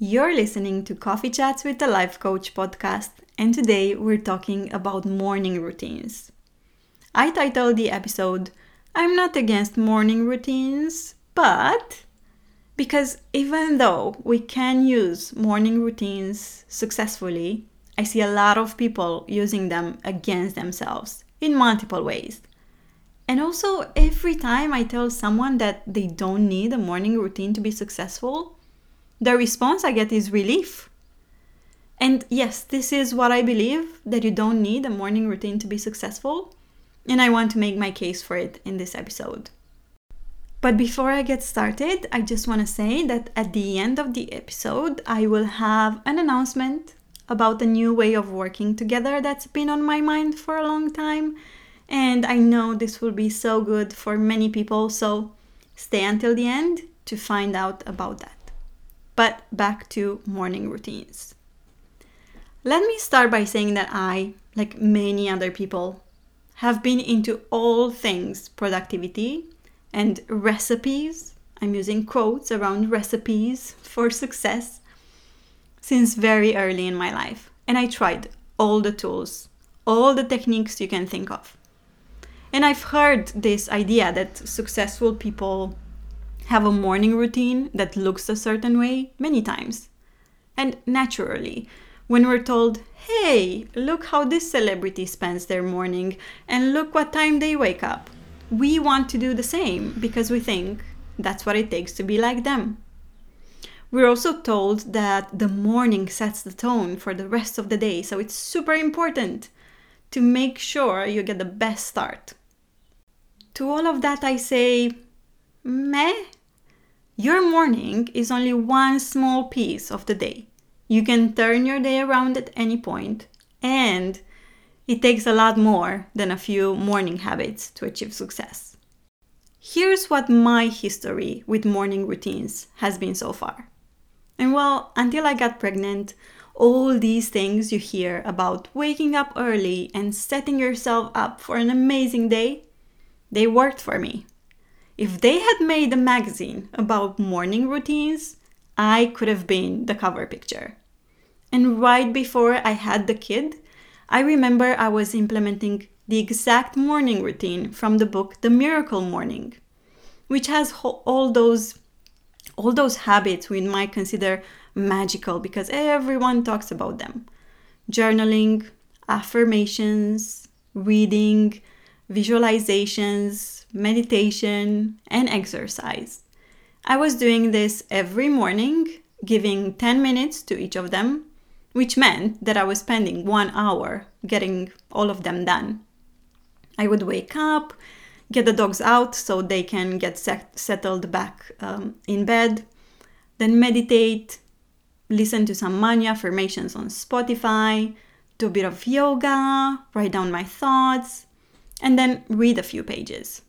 You're listening to Coffee Chats with the Life Coach podcast, and today we're talking about morning routines. I titled the episode, I'm not against morning routines, but because even though we can use morning routines successfully, I see a lot of people using them against themselves in multiple ways. And also, every time I tell someone that they don't need a morning routine to be successful, the response I get is relief. And yes, this is what I believe that you don't need a morning routine to be successful. And I want to make my case for it in this episode. But before I get started, I just want to say that at the end of the episode, I will have an announcement about a new way of working together that's been on my mind for a long time and I know this will be so good for many people, so stay until the end to find out about that. But back to morning routines. Let me start by saying that I, like many other people, have been into all things productivity and recipes. I'm using quotes around recipes for success since very early in my life. And I tried all the tools, all the techniques you can think of. And I've heard this idea that successful people have a morning routine that looks a certain way many times. And naturally, when we're told, hey, look how this celebrity spends their morning and look what time they wake up, we want to do the same because we think that's what it takes to be like them. We're also told that the morning sets the tone for the rest of the day, so it's super important to make sure you get the best start. To all of that, I say, meh. Your morning is only one small piece of the day. You can turn your day around at any point, and it takes a lot more than a few morning habits to achieve success. Here's what my history with morning routines has been so far. And well, until I got pregnant, all these things you hear about waking up early and setting yourself up for an amazing day they worked for me. If they had made a magazine about morning routines, I could have been the cover picture. And right before I had the kid, I remember I was implementing the exact morning routine from the book The Miracle Morning, which has all those all those habits we might consider magical because everyone talks about them. Journaling, affirmations, reading, visualizations, meditation, and exercise. I was doing this every morning, giving 10 minutes to each of them, which meant that I was spending one hour getting all of them done. I would wake up, get the dogs out so they can get set- settled back um, in bed, then meditate, listen to some money affirmations on Spotify, do a bit of yoga, write down my thoughts, and then read a few pages.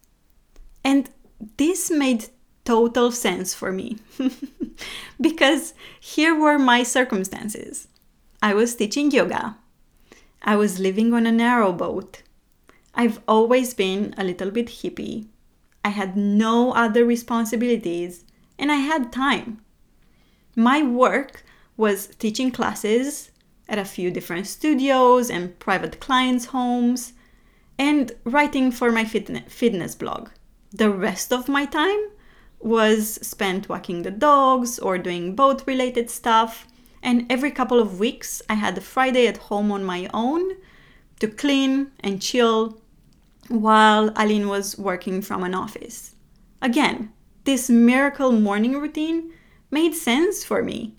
And this made total sense for me because here were my circumstances. I was teaching yoga. I was living on a narrow boat. I've always been a little bit hippie. I had no other responsibilities and I had time. My work was teaching classes at a few different studios and private clients' homes and writing for my fitness blog. The rest of my time was spent walking the dogs or doing boat related stuff. And every couple of weeks, I had a Friday at home on my own to clean and chill while Aline was working from an office. Again, this miracle morning routine made sense for me.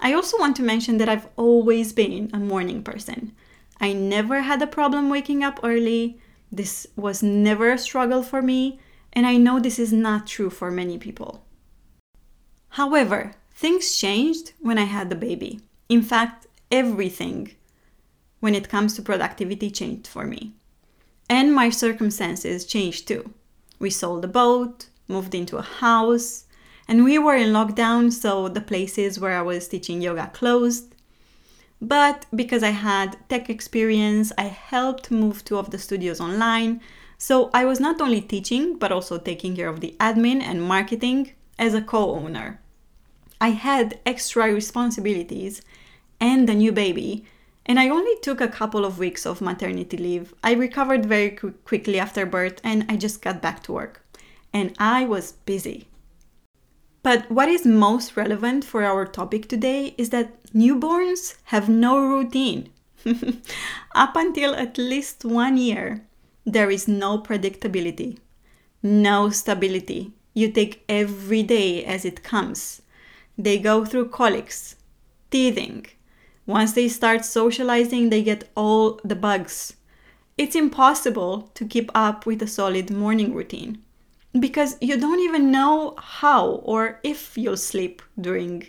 I also want to mention that I've always been a morning person. I never had a problem waking up early. This was never a struggle for me, and I know this is not true for many people. However, things changed when I had the baby. In fact, everything when it comes to productivity changed for me. And my circumstances changed too. We sold the boat, moved into a house, and we were in lockdown, so the places where I was teaching yoga closed. But because I had tech experience, I helped move two of the studios online. So I was not only teaching, but also taking care of the admin and marketing as a co owner. I had extra responsibilities and a new baby, and I only took a couple of weeks of maternity leave. I recovered very qu- quickly after birth and I just got back to work. And I was busy. But what is most relevant for our topic today is that newborns have no routine. Up until at least one year, there is no predictability, no stability. You take every day as it comes. They go through colics, teething, once they start socializing, they get all the bugs. It's impossible to keep up with a solid morning routine because you don't even know how or if you'll sleep during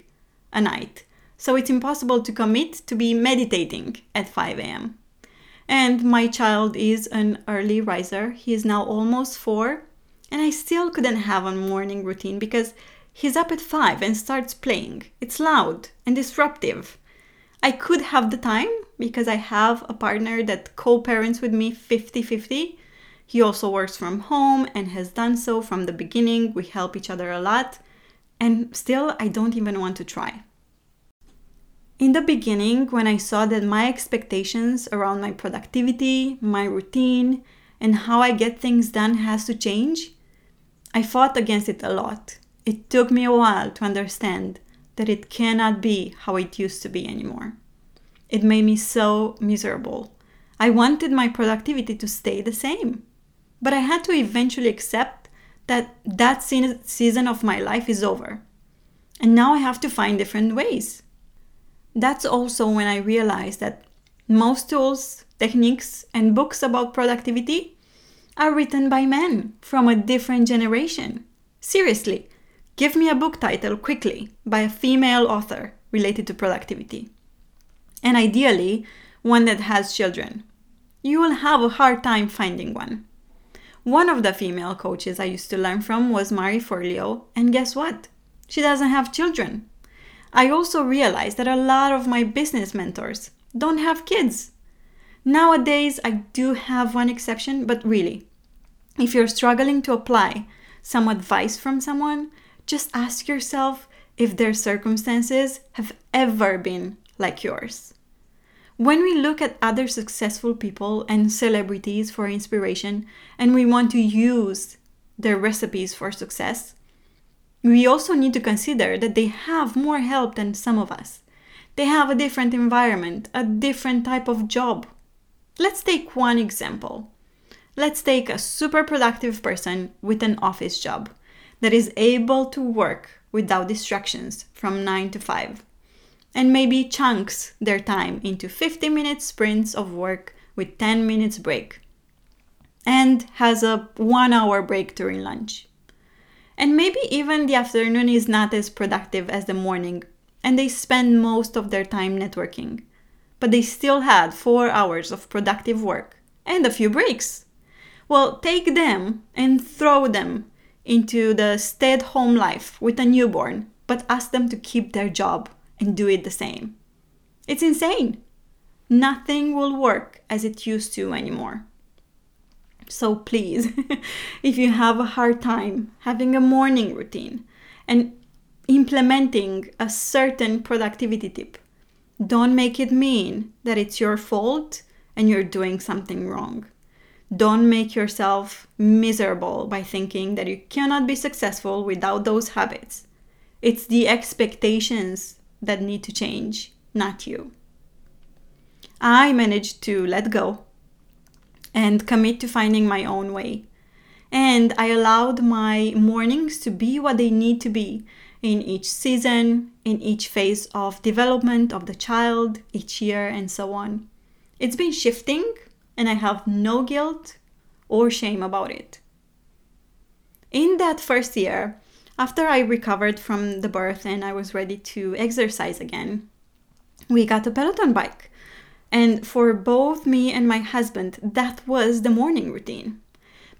a night. So it's impossible to commit to be meditating at 5 a.m. And my child is an early riser. He is now almost four, and I still couldn't have a morning routine because he's up at 5 and starts playing. It's loud and disruptive. I could have the time because I have a partner that co parents with me 50 50. He also works from home and has done so from the beginning. We help each other a lot. And still, I don't even want to try. In the beginning, when I saw that my expectations around my productivity, my routine, and how I get things done has to change, I fought against it a lot. It took me a while to understand that it cannot be how it used to be anymore. It made me so miserable. I wanted my productivity to stay the same. But I had to eventually accept that that season of my life is over. And now I have to find different ways. That's also when I realized that most tools, techniques, and books about productivity are written by men from a different generation. Seriously, Give me a book title quickly by a female author related to productivity. And ideally, one that has children. You will have a hard time finding one. One of the female coaches I used to learn from was Marie Forleo, and guess what? She doesn't have children. I also realized that a lot of my business mentors don't have kids. Nowadays, I do have one exception, but really, if you're struggling to apply some advice from someone, just ask yourself if their circumstances have ever been like yours. When we look at other successful people and celebrities for inspiration and we want to use their recipes for success, we also need to consider that they have more help than some of us. They have a different environment, a different type of job. Let's take one example. Let's take a super productive person with an office job that is able to work without distractions from 9 to 5 and maybe chunks their time into 50 minute sprints of work with 10 minutes break and has a 1 hour break during lunch. And maybe even the afternoon is not as productive as the morning and they spend most of their time networking. But they still had 4 hours of productive work and a few breaks. Well, take them and throw them into the stay at home life with a newborn, but ask them to keep their job and do it the same. It's insane. Nothing will work as it used to anymore. So please, if you have a hard time having a morning routine and implementing a certain productivity tip, don't make it mean that it's your fault and you're doing something wrong. Don't make yourself miserable by thinking that you cannot be successful without those habits. It's the expectations that need to change, not you. I managed to let go and commit to finding my own way. And I allowed my mornings to be what they need to be in each season, in each phase of development of the child, each year, and so on. It's been shifting and I have no guilt or shame about it. In that first year, after I recovered from the birth and I was ready to exercise again, we got a Peloton bike. And for both me and my husband, that was the morning routine.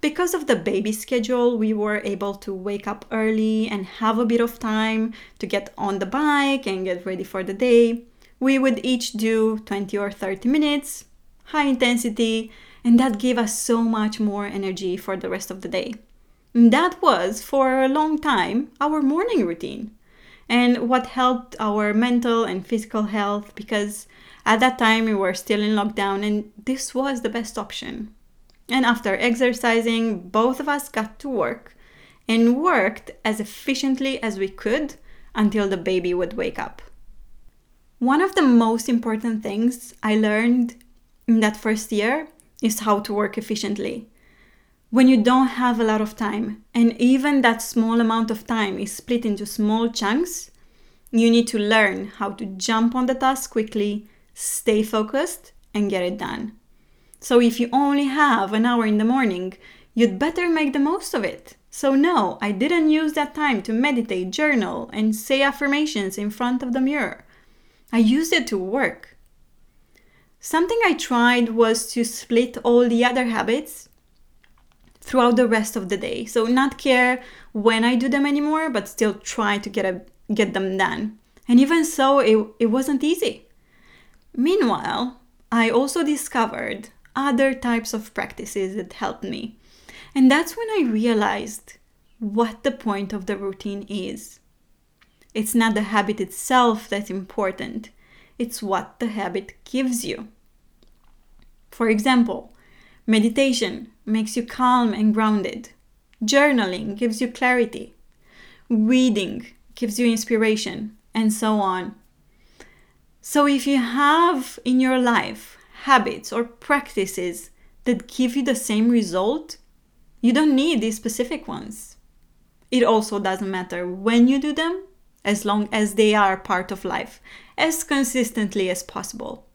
Because of the baby schedule, we were able to wake up early and have a bit of time to get on the bike and get ready for the day. We would each do 20 or 30 minutes, high intensity, and that gave us so much more energy for the rest of the day. That was, for a long time, our morning routine. and what helped our mental and physical health because at that time we were still in lockdown and this was the best option. And after exercising, both of us got to work and worked as efficiently as we could until the baby would wake up. One of the most important things I learned in that first year is how to work efficiently. When you don't have a lot of time, and even that small amount of time is split into small chunks, you need to learn how to jump on the task quickly, stay focused, and get it done. So if you only have an hour in the morning, you'd better make the most of it. So, no, I didn't use that time to meditate, journal, and say affirmations in front of the mirror. I used it to work. Something I tried was to split all the other habits throughout the rest of the day. So, not care when I do them anymore, but still try to get, a, get them done. And even so, it, it wasn't easy. Meanwhile, I also discovered other types of practices that helped me. And that's when I realized what the point of the routine is. It's not the habit itself that's important, it's what the habit gives you. For example, meditation makes you calm and grounded, journaling gives you clarity, reading gives you inspiration, and so on. So, if you have in your life habits or practices that give you the same result, you don't need these specific ones. It also doesn't matter when you do them, as long as they are part of life, as consistently as possible.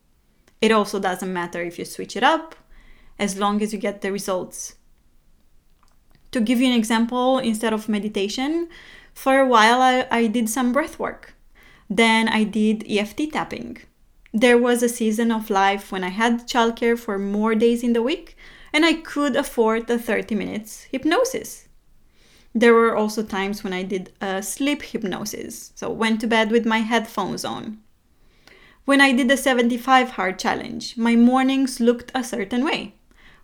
It also doesn't matter if you switch it up, as long as you get the results. To give you an example, instead of meditation, for a while I, I did some breath work. Then I did EFT tapping. There was a season of life when I had childcare for more days in the week and I could afford the 30 minutes hypnosis. There were also times when I did a sleep hypnosis, so went to bed with my headphones on. When I did the 75 hard challenge, my mornings looked a certain way,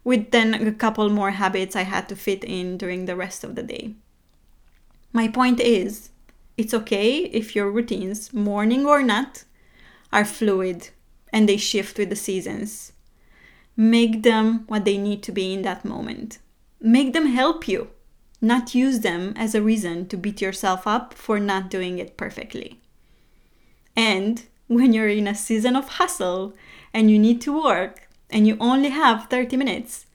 with then a couple more habits I had to fit in during the rest of the day. My point is, it's okay if your routines, morning or not, are fluid and they shift with the seasons. Make them what they need to be in that moment. Make them help you, not use them as a reason to beat yourself up for not doing it perfectly. And when you're in a season of hustle and you need to work and you only have 30 minutes,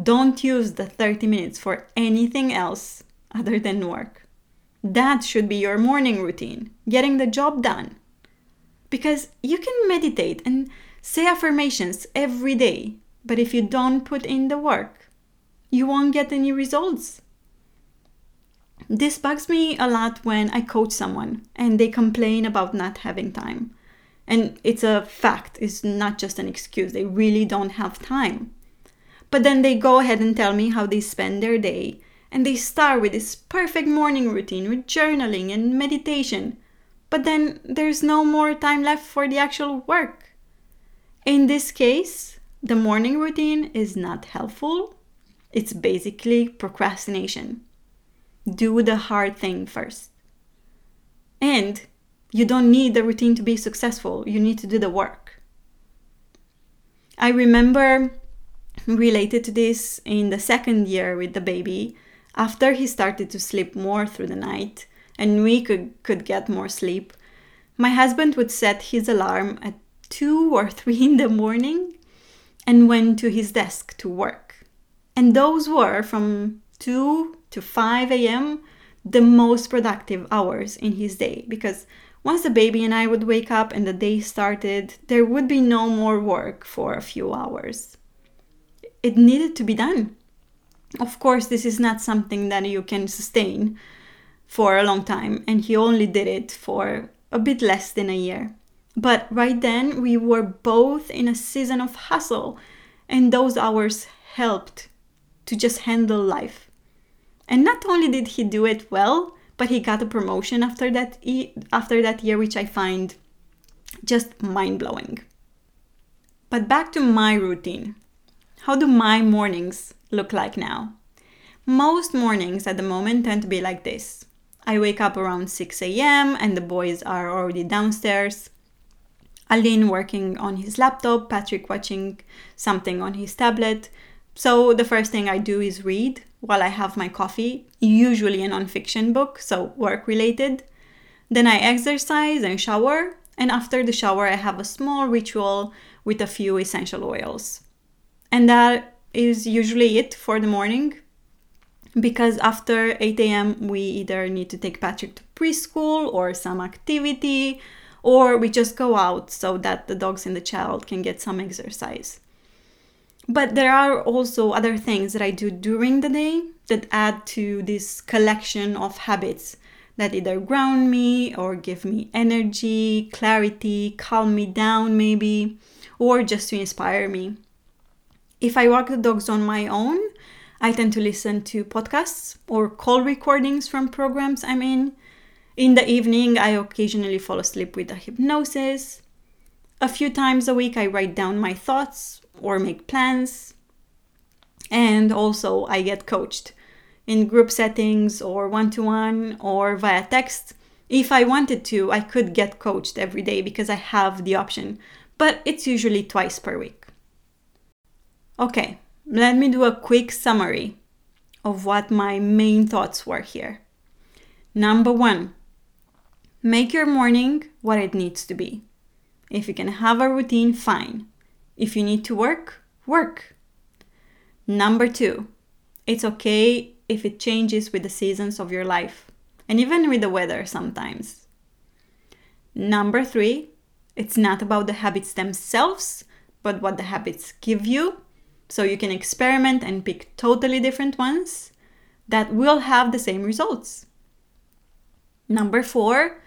don't use the 30 minutes for anything else other than work. That should be your morning routine, getting the job done. Because you can meditate and say affirmations every day, but if you don't put in the work, you won't get any results. This bugs me a lot when I coach someone and they complain about not having time. And it's a fact, it's not just an excuse. They really don't have time. But then they go ahead and tell me how they spend their day. And they start with this perfect morning routine with journaling and meditation but then there's no more time left for the actual work. In this case, the morning routine is not helpful. It's basically procrastination. Do the hard thing first. And you don't need the routine to be successful, you need to do the work. I remember related to this in the second year with the baby, after he started to sleep more through the night, and we could, could get more sleep, my husband would set his alarm at 2 or 3 in the morning and went to his desk to work. And those were from 2 to 5 a.m. the most productive hours in his day because once the baby and I would wake up and the day started, there would be no more work for a few hours. It needed to be done. Of course, this is not something that you can sustain for a long time, and he only did it for a bit less than a year. But right then, we were both in a season of hustle, and those hours helped to just handle life. And not only did he do it well, but he got a promotion after that e- after that year, which I find just mind blowing. But back to my routine. How do my mornings look like now? Most mornings at the moment tend to be like this. I wake up around 6 a.m. and the boys are already downstairs. Aline working on his laptop, Patrick watching something on his tablet. So the first thing I do is read while I have my coffee, usually a nonfiction book, so work related. Then I exercise and shower, and after the shower, I have a small ritual with a few essential oils. And that is usually it for the morning because after 8 a.m., we either need to take Patrick to preschool or some activity, or we just go out so that the dogs and the child can get some exercise. But there are also other things that I do during the day that add to this collection of habits that either ground me or give me energy, clarity, calm me down, maybe, or just to inspire me. If I walk the dogs on my own, I tend to listen to podcasts or call recordings from programs I'm in. In the evening, I occasionally fall asleep with a hypnosis. A few times a week, I write down my thoughts or make plans. And also, I get coached in group settings or one to one or via text. If I wanted to, I could get coached every day because I have the option, but it's usually twice per week. Okay, let me do a quick summary of what my main thoughts were here. Number one, make your morning what it needs to be. If you can have a routine, fine. If you need to work, work. Number two, it's okay if it changes with the seasons of your life and even with the weather sometimes. Number three, it's not about the habits themselves, but what the habits give you. So you can experiment and pick totally different ones that will have the same results. Number four,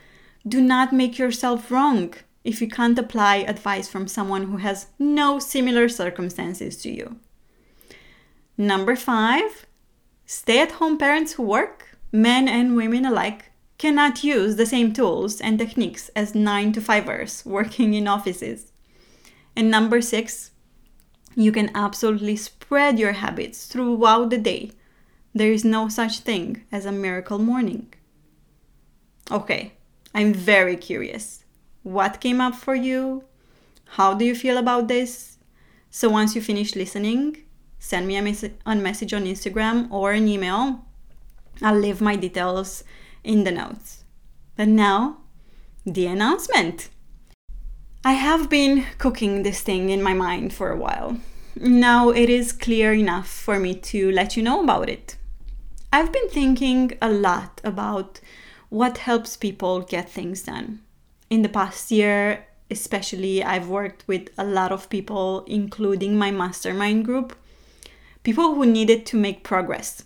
do not make yourself wrong if you can't apply advice from someone who has no similar circumstances to you. Number five, Stay at home parents who work, men and women alike, cannot use the same tools and techniques as 9 to 5ers working in offices. And number six, you can absolutely spread your habits throughout the day. There is no such thing as a miracle morning. Okay, I'm very curious. What came up for you? How do you feel about this? So once you finish listening, send me a, mes- a message on Instagram or an email. I'll leave my details in the notes. But now, the announcement. I have been cooking this thing in my mind for a while. Now it is clear enough for me to let you know about it. I've been thinking a lot about what helps people get things done. In the past year, especially, I've worked with a lot of people, including my mastermind group, people who needed to make progress,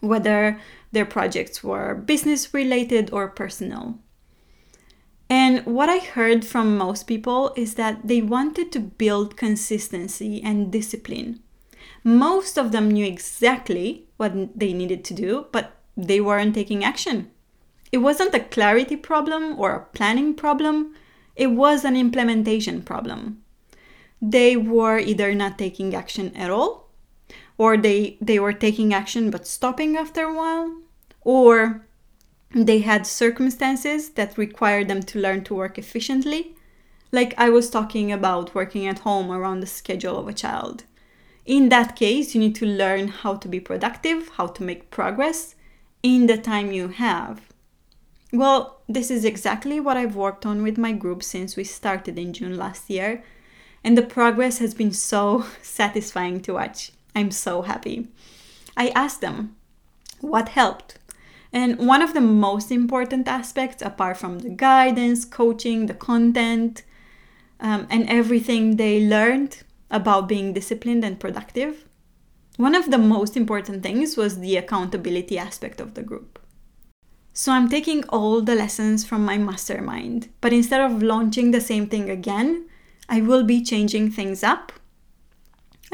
whether their projects were business related or personal. And what I heard from most people is that they wanted to build consistency and discipline. Most of them knew exactly what they needed to do, but they weren't taking action. It wasn't a clarity problem or a planning problem, it was an implementation problem. They were either not taking action at all or they they were taking action but stopping after a while or they had circumstances that required them to learn to work efficiently. Like i was talking about working at home around the schedule of a child. In that case you need to learn how to be productive how to make progress in the time you have well this is exactly what i've worked on with my group since we started in june last year and the progress has been so satisfying to watch I'm so happy. I asked them what helped. And one of the most important aspects, apart from the guidance, coaching, the content, um, and everything they learned about being disciplined and productive, one of the most important things was the accountability aspect of the group. So I'm taking all the lessons from my mastermind, but instead of launching the same thing again, I will be changing things up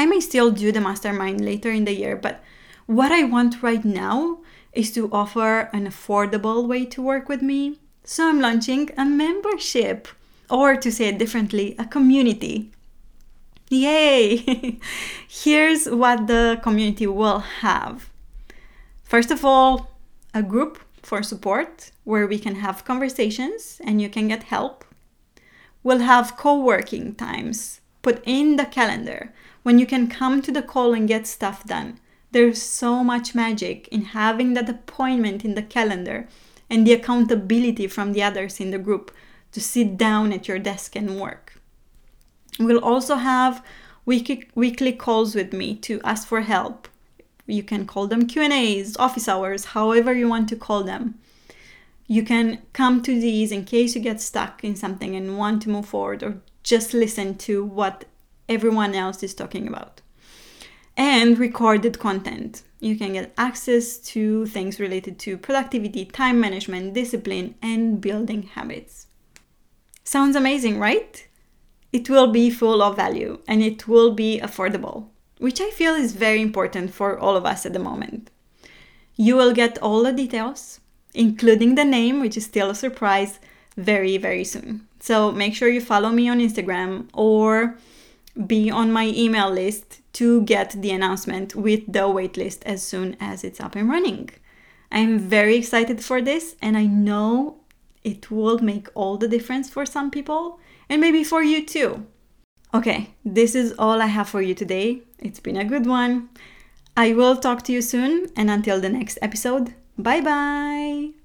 I may still do the mastermind later in the year, but what I want right now is to offer an affordable way to work with me. So I'm launching a membership, or to say it differently, a community. Yay! Here's what the community will have. First of all, a group for support where we can have conversations and you can get help. We'll have co working times put in the calendar when you can come to the call and get stuff done. There's so much magic in having that appointment in the calendar and the accountability from the others in the group to sit down at your desk and work. We'll also have weekly, weekly calls with me to ask for help. You can call them Q&As, office hours, however you want to call them. You can come to these in case you get stuck in something and want to move forward or just listen to what everyone else is talking about. And recorded content. You can get access to things related to productivity, time management, discipline, and building habits. Sounds amazing, right? It will be full of value and it will be affordable, which I feel is very important for all of us at the moment. You will get all the details, including the name, which is still a surprise, very, very soon. So make sure you follow me on Instagram or be on my email list to get the announcement with the waitlist as soon as it's up and running. I'm very excited for this and I know it will make all the difference for some people and maybe for you too. Okay, this is all I have for you today. It's been a good one. I will talk to you soon and until the next episode, bye bye.